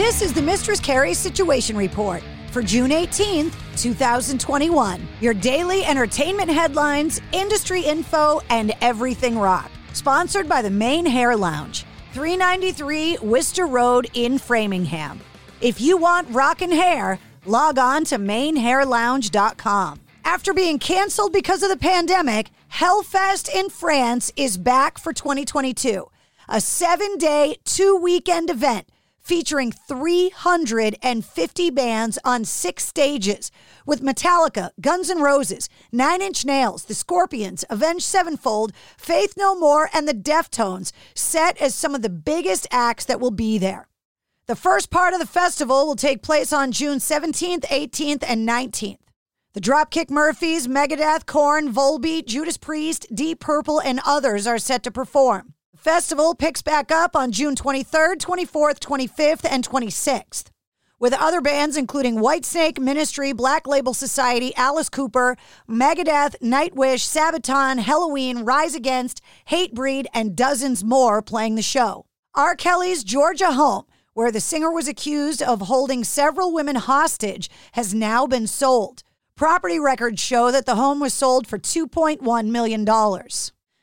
This is the Mistress Carrie Situation Report for June 18th, 2021. Your daily entertainment headlines, industry info, and everything rock. Sponsored by the Mane Hair Lounge, 393 Worcester Road in Framingham. If you want rockin' hair, log on to manehairlounge.com. After being canceled because of the pandemic, Hellfest in France is back for 2022. A seven day, two weekend event featuring 350 bands on six stages with Metallica, Guns N' Roses, Nine Inch Nails, The Scorpions, Avenged Sevenfold, Faith No More, and the Deftones set as some of the biggest acts that will be there. The first part of the festival will take place on June 17th, 18th, and 19th. The Dropkick Murphys, Megadeth, Korn, Volbeat, Judas Priest, Deep Purple, and others are set to perform. Festival picks back up on June 23rd, 24th, 25th, and 26th. With other bands including Whitesnake, Ministry, Black Label Society, Alice Cooper, Megadeth, Nightwish, Sabaton, Helloween, Rise Against, Hatebreed, and dozens more playing the show. R. Kelly's Georgia home, where the singer was accused of holding several women hostage, has now been sold. Property records show that the home was sold for $2.1 million.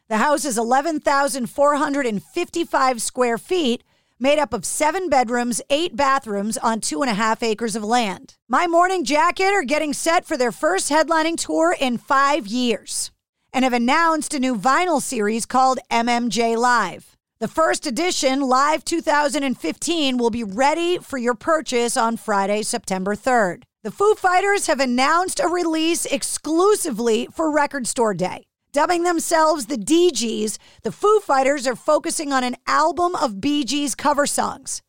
The house is 11,455 square feet, made up of seven bedrooms, eight bathrooms on two and a half acres of land. My Morning Jacket are getting set for their first headlining tour in five years and have announced a new vinyl series called MMJ Live. The first edition, Live 2015, will be ready for your purchase on Friday, September 3rd. The Foo Fighters have announced a release exclusively for Record Store Day. Dubbing themselves the Dee Gees, the Foo Fighters are focusing on an album of Gees cover songs,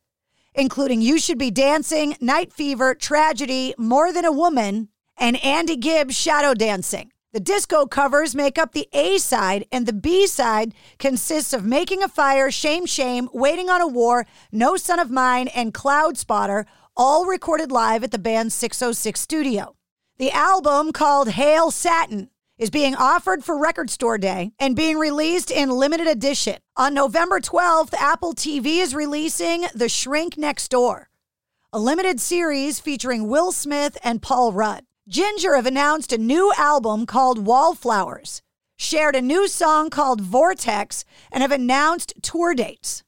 including You Should Be Dancing, Night Fever, Tragedy, More Than a Woman, and Andy Gibbs' Shadow Dancing. The disco covers make up the A side, and the B side consists of Making a Fire, Shame Shame, Waiting on a War, No Son of Mine, and Cloud Spotter, all recorded live at the band's 606 studio. The album, called Hail Satin, is being offered for Record Store Day and being released in limited edition. On November 12th, Apple TV is releasing The Shrink Next Door, a limited series featuring Will Smith and Paul Rudd. Jinjer have announced a new album called Wallflowers, shared a new song called Vortex, and have announced tour dates.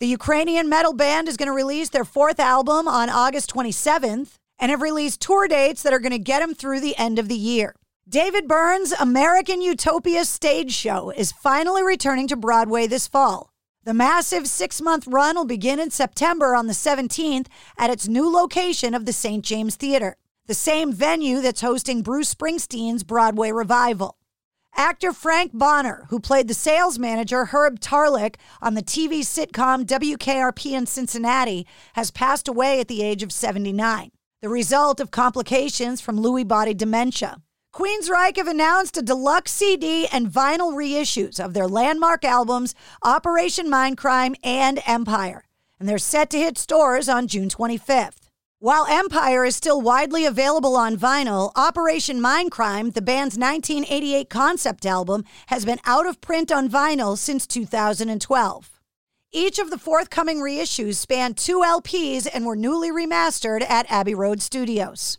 The Ukrainian metal band is going to release their fourth album on August 27th and have released tour dates that are going to get them through the end of the year. David Byrne's American Utopia stage show is finally returning to Broadway this fall. The massive six month run will begin in September on the 17th at its new location of the St. James Theater, the same venue that's hosting Bruce Springsteen's Broadway revival. Actor Frank Bonner, who played the sales manager Herb Tarlek on the TV sitcom WKRP in Cincinnati, has passed away at the age of 79, the result of complications from Lewy body dementia. Queensryche have announced a deluxe CD and vinyl reissues of their landmark albums, Operation Mindcrime and Empire, and they're set to hit stores on June 25th. While Empire is still widely available on vinyl, Operation Mindcrime, the band's 1988 concept album, has been out of print on vinyl since 2012. Each of the forthcoming reissues span two LPs and were newly remastered at Abbey Road Studios.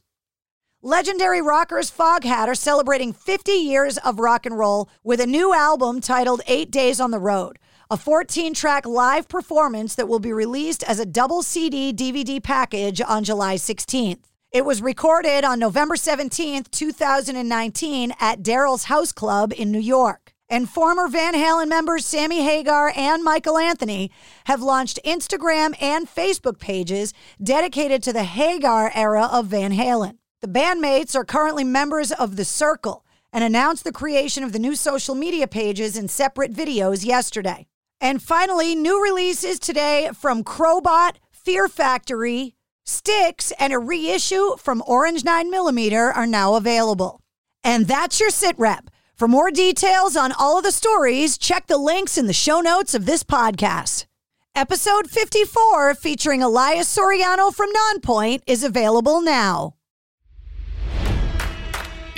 Legendary rockers Foghat are celebrating 50 years of rock and roll with a new album titled Eight Days on the Road, a 14 track live performance that will be released as a double CD DVD package on July 16th. It was recorded on November 17th, 2019, at Daryl's House Club in New York. And former Van Halen members Sammy Hagar and Michael Anthony have launched Instagram and Facebook pages dedicated to the Hagar era of Van Halen. The bandmates are currently members of The Circle and announced the creation of the new social media pages in separate videos yesterday. And finally, new releases today from Crowbot, Fear Factory, Styx, and a reissue from Orange 9mm are now available. And that's your sit rep. For more details on all of the stories, check the links in the show notes of this podcast. Episode 54, featuring Elias Soriano from Nonpoint, is available now.